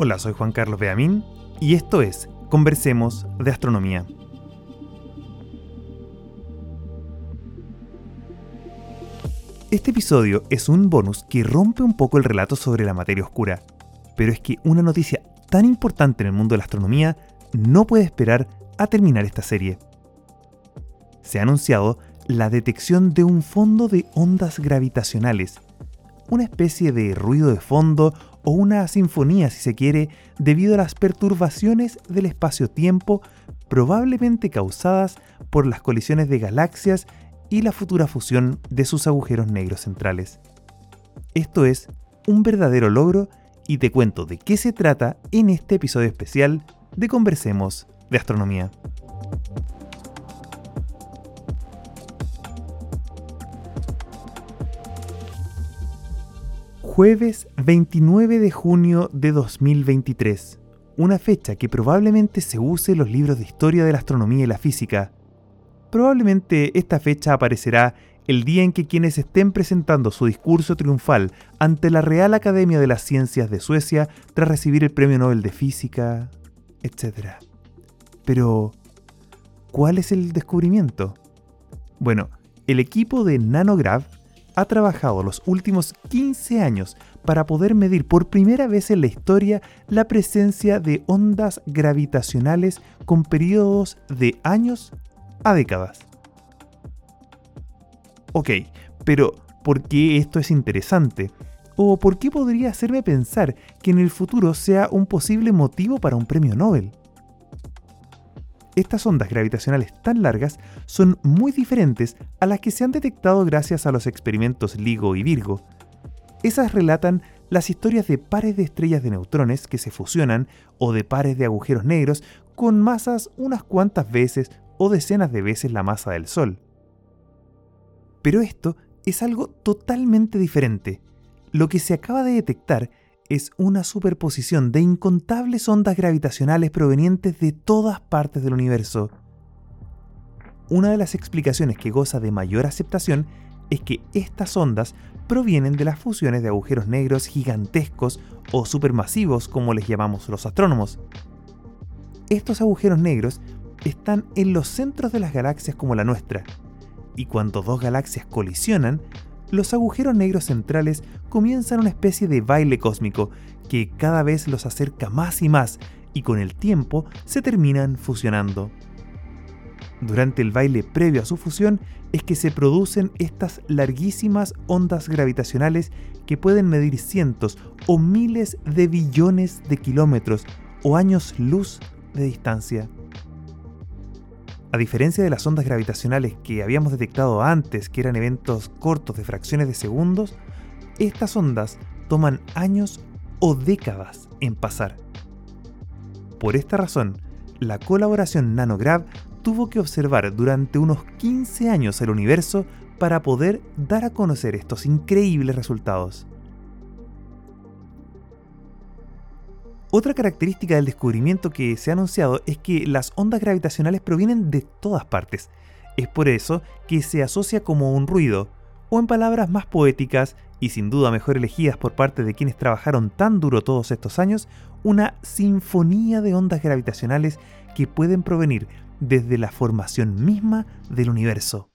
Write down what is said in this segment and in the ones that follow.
Hola, soy Juan Carlos Beamín y esto es Conversemos de Astronomía. Este episodio es un bonus que rompe un poco el relato sobre la materia oscura, pero es que una noticia tan importante en el mundo de la astronomía no puede esperar a terminar esta serie. Se ha anunciado la detección de un fondo de ondas gravitacionales, una especie de ruido de fondo o una sinfonía si se quiere, debido a las perturbaciones del espacio-tiempo probablemente causadas por las colisiones de galaxias y la futura fusión de sus agujeros negros centrales. Esto es un verdadero logro y te cuento de qué se trata en este episodio especial de Conversemos de Astronomía. Jueves 29 de junio de 2023, una fecha que probablemente se use en los libros de historia de la astronomía y la física. Probablemente esta fecha aparecerá el día en que quienes estén presentando su discurso triunfal ante la Real Academia de las Ciencias de Suecia tras recibir el Premio Nobel de Física, etc. Pero, ¿cuál es el descubrimiento? Bueno, el equipo de Nanograv ha trabajado los últimos 15 años para poder medir por primera vez en la historia la presencia de ondas gravitacionales con periodos de años a décadas. Ok, pero ¿por qué esto es interesante? ¿O por qué podría hacerme pensar que en el futuro sea un posible motivo para un premio Nobel? Estas ondas gravitacionales tan largas son muy diferentes a las que se han detectado gracias a los experimentos LIGO y Virgo. Esas relatan las historias de pares de estrellas de neutrones que se fusionan o de pares de agujeros negros con masas unas cuantas veces o decenas de veces la masa del Sol. Pero esto es algo totalmente diferente. Lo que se acaba de detectar es una superposición de incontables ondas gravitacionales provenientes de todas partes del universo. Una de las explicaciones que goza de mayor aceptación es que estas ondas provienen de las fusiones de agujeros negros gigantescos o supermasivos como les llamamos los astrónomos. Estos agujeros negros están en los centros de las galaxias como la nuestra, y cuando dos galaxias colisionan, los agujeros negros centrales comienzan una especie de baile cósmico que cada vez los acerca más y más y con el tiempo se terminan fusionando. Durante el baile previo a su fusión es que se producen estas larguísimas ondas gravitacionales que pueden medir cientos o miles de billones de kilómetros o años luz de distancia. A diferencia de las ondas gravitacionales que habíamos detectado antes, que eran eventos cortos de fracciones de segundos, estas ondas toman años o décadas en pasar. Por esta razón, la colaboración Nanograv tuvo que observar durante unos 15 años el universo para poder dar a conocer estos increíbles resultados. Otra característica del descubrimiento que se ha anunciado es que las ondas gravitacionales provienen de todas partes. Es por eso que se asocia como un ruido, o en palabras más poéticas y sin duda mejor elegidas por parte de quienes trabajaron tan duro todos estos años, una sinfonía de ondas gravitacionales que pueden provenir desde la formación misma del universo.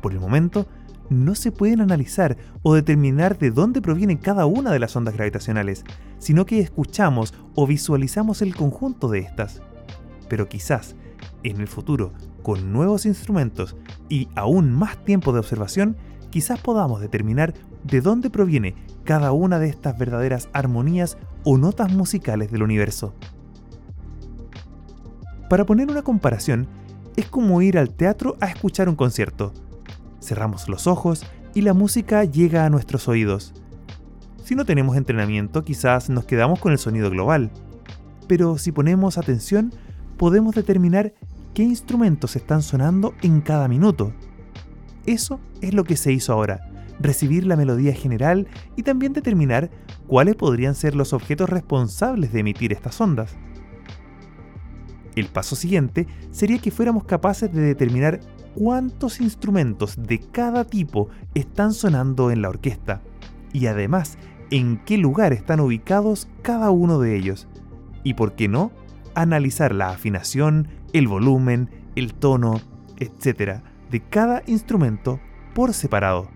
Por el momento, no se pueden analizar o determinar de dónde provienen cada una de las ondas gravitacionales, sino que escuchamos o visualizamos el conjunto de estas. Pero quizás, en el futuro, con nuevos instrumentos y aún más tiempo de observación, quizás podamos determinar de dónde proviene cada una de estas verdaderas armonías o notas musicales del universo. Para poner una comparación, es como ir al teatro a escuchar un concierto cerramos los ojos y la música llega a nuestros oídos. Si no tenemos entrenamiento, quizás nos quedamos con el sonido global, pero si ponemos atención, podemos determinar qué instrumentos están sonando en cada minuto. Eso es lo que se hizo ahora, recibir la melodía general y también determinar cuáles podrían ser los objetos responsables de emitir estas ondas. El paso siguiente sería que fuéramos capaces de determinar cuántos instrumentos de cada tipo están sonando en la orquesta y además en qué lugar están ubicados cada uno de ellos. Y por qué no, analizar la afinación, el volumen, el tono, etc. de cada instrumento por separado.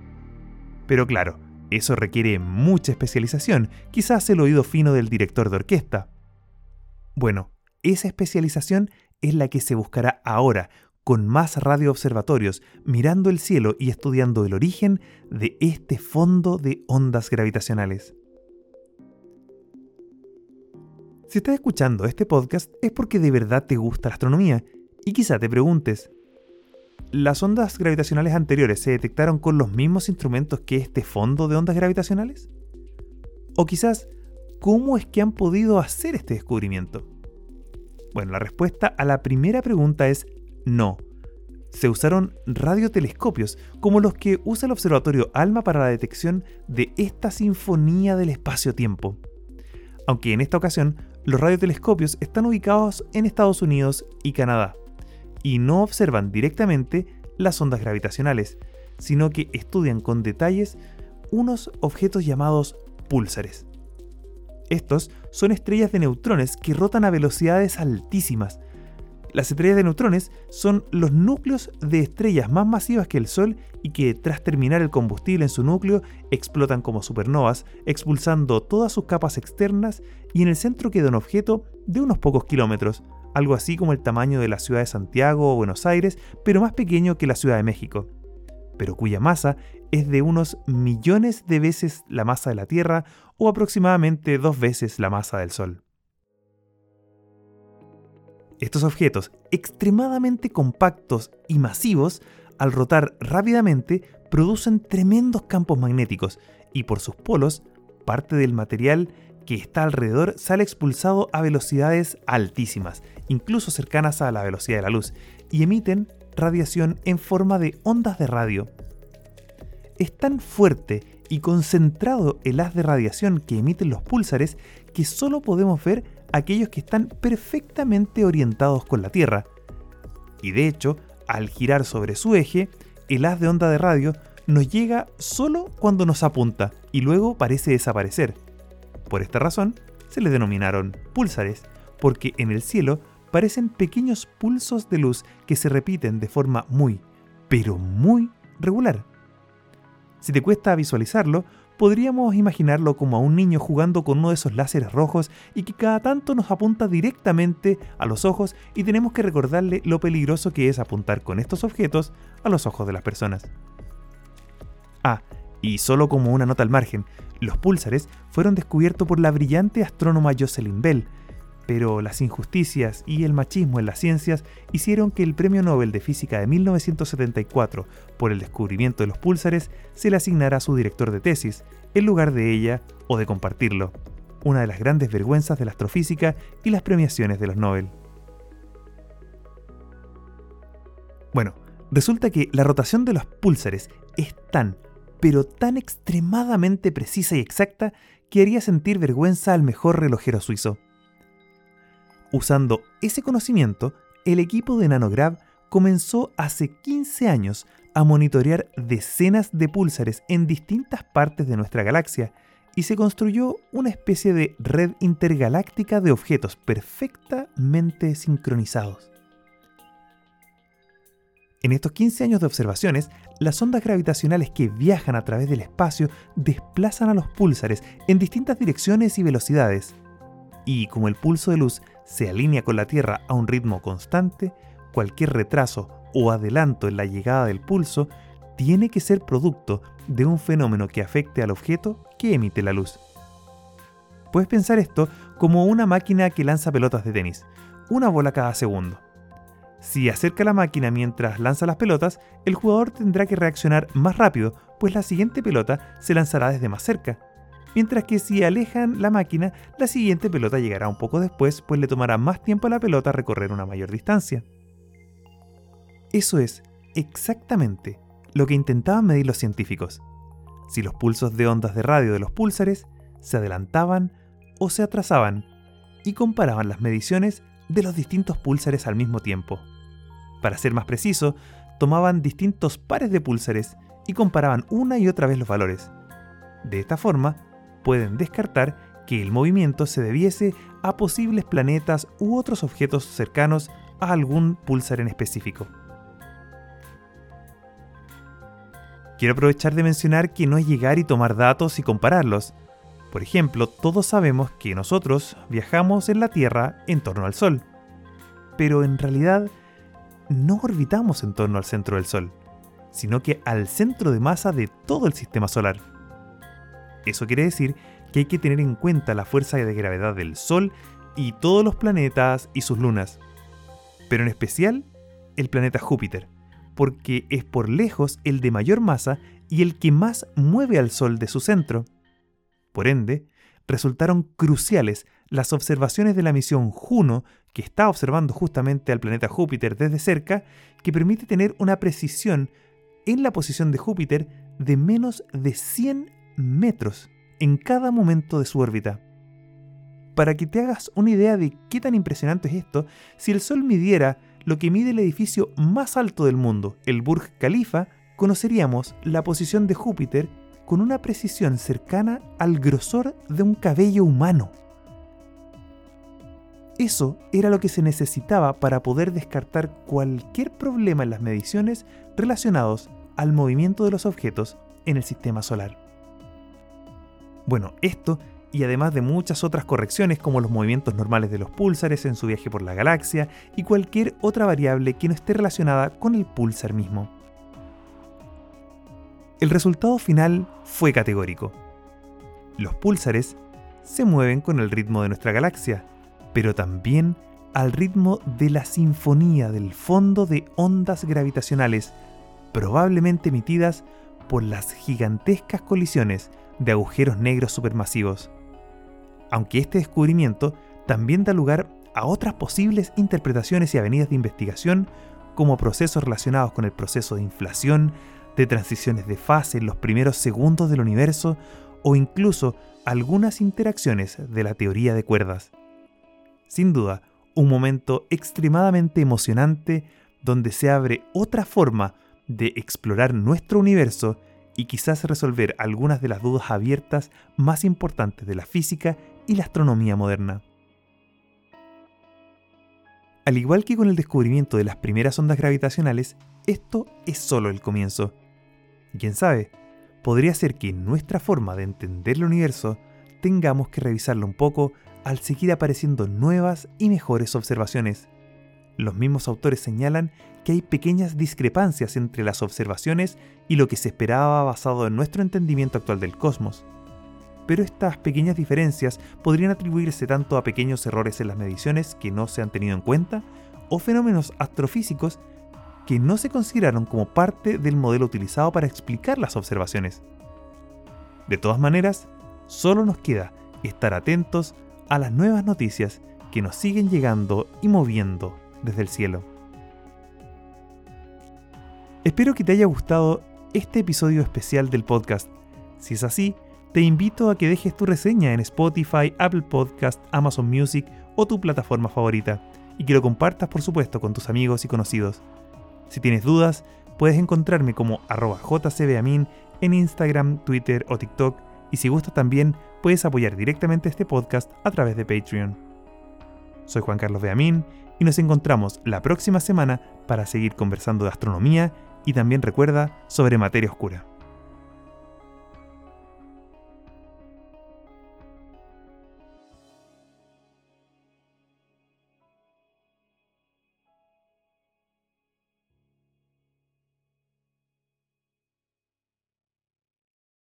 Pero claro, eso requiere mucha especialización, quizás el oído fino del director de orquesta. Bueno, esa especialización es la que se buscará ahora, con más radioobservatorios, mirando el cielo y estudiando el origen de este fondo de ondas gravitacionales. Si estás escuchando este podcast es porque de verdad te gusta la astronomía y quizá te preguntes, ¿las ondas gravitacionales anteriores se detectaron con los mismos instrumentos que este fondo de ondas gravitacionales? O quizás, ¿cómo es que han podido hacer este descubrimiento? Bueno, la respuesta a la primera pregunta es no. Se usaron radiotelescopios, como los que usa el Observatorio ALMA para la detección de esta sinfonía del espacio-tiempo. Aunque en esta ocasión los radiotelescopios están ubicados en Estados Unidos y Canadá, y no observan directamente las ondas gravitacionales, sino que estudian con detalles unos objetos llamados púlsares. Estos son estrellas de neutrones que rotan a velocidades altísimas. Las estrellas de neutrones son los núcleos de estrellas más masivas que el Sol y que tras terminar el combustible en su núcleo explotan como supernovas, expulsando todas sus capas externas y en el centro queda un objeto de unos pocos kilómetros, algo así como el tamaño de la ciudad de Santiago o Buenos Aires, pero más pequeño que la Ciudad de México, pero cuya masa es de unos millones de veces la masa de la Tierra o aproximadamente dos veces la masa del Sol. Estos objetos, extremadamente compactos y masivos, al rotar rápidamente, producen tremendos campos magnéticos y por sus polos, parte del material que está alrededor sale expulsado a velocidades altísimas, incluso cercanas a la velocidad de la luz, y emiten radiación en forma de ondas de radio. Es tan fuerte y concentrado el haz de radiación que emiten los púlsares que solo podemos ver aquellos que están perfectamente orientados con la Tierra. Y de hecho, al girar sobre su eje, el haz de onda de radio nos llega solo cuando nos apunta y luego parece desaparecer. Por esta razón, se le denominaron púlsares, porque en el cielo parecen pequeños pulsos de luz que se repiten de forma muy, pero muy regular. Si te cuesta visualizarlo, podríamos imaginarlo como a un niño jugando con uno de esos láseres rojos y que cada tanto nos apunta directamente a los ojos y tenemos que recordarle lo peligroso que es apuntar con estos objetos a los ojos de las personas. Ah, y solo como una nota al margen, los púlsares fueron descubiertos por la brillante astrónoma Jocelyn Bell, pero las injusticias y el machismo en las ciencias hicieron que el Premio Nobel de Física de 1974 por el descubrimiento de los púlsares se le asignara a su director de tesis, en lugar de ella o de compartirlo, una de las grandes vergüenzas de la astrofísica y las premiaciones de los Nobel. Bueno, resulta que la rotación de los púlsares es tan, pero tan extremadamente precisa y exacta que haría sentir vergüenza al mejor relojero suizo. Usando ese conocimiento, el equipo de Nanograv comenzó hace 15 años a monitorear decenas de púlsares en distintas partes de nuestra galaxia y se construyó una especie de red intergaláctica de objetos perfectamente sincronizados. En estos 15 años de observaciones, las ondas gravitacionales que viajan a través del espacio desplazan a los púlsares en distintas direcciones y velocidades. Y como el pulso de luz se alinea con la Tierra a un ritmo constante, cualquier retraso o adelanto en la llegada del pulso tiene que ser producto de un fenómeno que afecte al objeto que emite la luz. Puedes pensar esto como una máquina que lanza pelotas de tenis, una bola cada segundo. Si acerca la máquina mientras lanza las pelotas, el jugador tendrá que reaccionar más rápido, pues la siguiente pelota se lanzará desde más cerca, mientras que si alejan la máquina, la siguiente pelota llegará un poco después, pues le tomará más tiempo a la pelota recorrer una mayor distancia. Eso es exactamente lo que intentaban medir los científicos. Si los pulsos de ondas de radio de los púlsares se adelantaban o se atrasaban y comparaban las mediciones de los distintos púlsares al mismo tiempo. Para ser más preciso, tomaban distintos pares de púlsares y comparaban una y otra vez los valores. De esta forma, pueden descartar que el movimiento se debiese a posibles planetas u otros objetos cercanos a algún pulsar en específico. Quiero aprovechar de mencionar que no es llegar y tomar datos y compararlos. Por ejemplo, todos sabemos que nosotros viajamos en la Tierra en torno al Sol. Pero en realidad no orbitamos en torno al centro del Sol, sino que al centro de masa de todo el sistema solar. Eso quiere decir que hay que tener en cuenta la fuerza de gravedad del Sol y todos los planetas y sus lunas. Pero en especial el planeta Júpiter porque es por lejos el de mayor masa y el que más mueve al Sol de su centro. Por ende, resultaron cruciales las observaciones de la misión Juno, que está observando justamente al planeta Júpiter desde cerca, que permite tener una precisión en la posición de Júpiter de menos de 100 metros en cada momento de su órbita. Para que te hagas una idea de qué tan impresionante es esto, si el Sol midiera lo que mide el edificio más alto del mundo, el Burj Khalifa, conoceríamos la posición de Júpiter con una precisión cercana al grosor de un cabello humano. Eso era lo que se necesitaba para poder descartar cualquier problema en las mediciones relacionados al movimiento de los objetos en el sistema solar. Bueno, esto y además de muchas otras correcciones como los movimientos normales de los púlsares en su viaje por la galaxia y cualquier otra variable que no esté relacionada con el púlsar mismo. El resultado final fue categórico. Los púlsares se mueven con el ritmo de nuestra galaxia, pero también al ritmo de la sinfonía del fondo de ondas gravitacionales, probablemente emitidas por las gigantescas colisiones de agujeros negros supermasivos aunque este descubrimiento también da lugar a otras posibles interpretaciones y avenidas de investigación, como procesos relacionados con el proceso de inflación, de transiciones de fase en los primeros segundos del universo o incluso algunas interacciones de la teoría de cuerdas. Sin duda, un momento extremadamente emocionante donde se abre otra forma de explorar nuestro universo y quizás resolver algunas de las dudas abiertas más importantes de la física y la astronomía moderna. Al igual que con el descubrimiento de las primeras ondas gravitacionales, esto es solo el comienzo. Quién sabe, podría ser que nuestra forma de entender el universo tengamos que revisarlo un poco al seguir apareciendo nuevas y mejores observaciones. Los mismos autores señalan que hay pequeñas discrepancias entre las observaciones y lo que se esperaba basado en nuestro entendimiento actual del cosmos pero estas pequeñas diferencias podrían atribuirse tanto a pequeños errores en las mediciones que no se han tenido en cuenta o fenómenos astrofísicos que no se consideraron como parte del modelo utilizado para explicar las observaciones. De todas maneras, solo nos queda estar atentos a las nuevas noticias que nos siguen llegando y moviendo desde el cielo. Espero que te haya gustado este episodio especial del podcast. Si es así, te invito a que dejes tu reseña en Spotify, Apple Podcast, Amazon Music o tu plataforma favorita y que lo compartas por supuesto con tus amigos y conocidos. Si tienes dudas, puedes encontrarme como arroba jcbamin en Instagram, Twitter o TikTok y si gustas también puedes apoyar directamente este podcast a través de Patreon. Soy Juan Carlos Beamín y nos encontramos la próxima semana para seguir conversando de astronomía y también recuerda sobre materia oscura.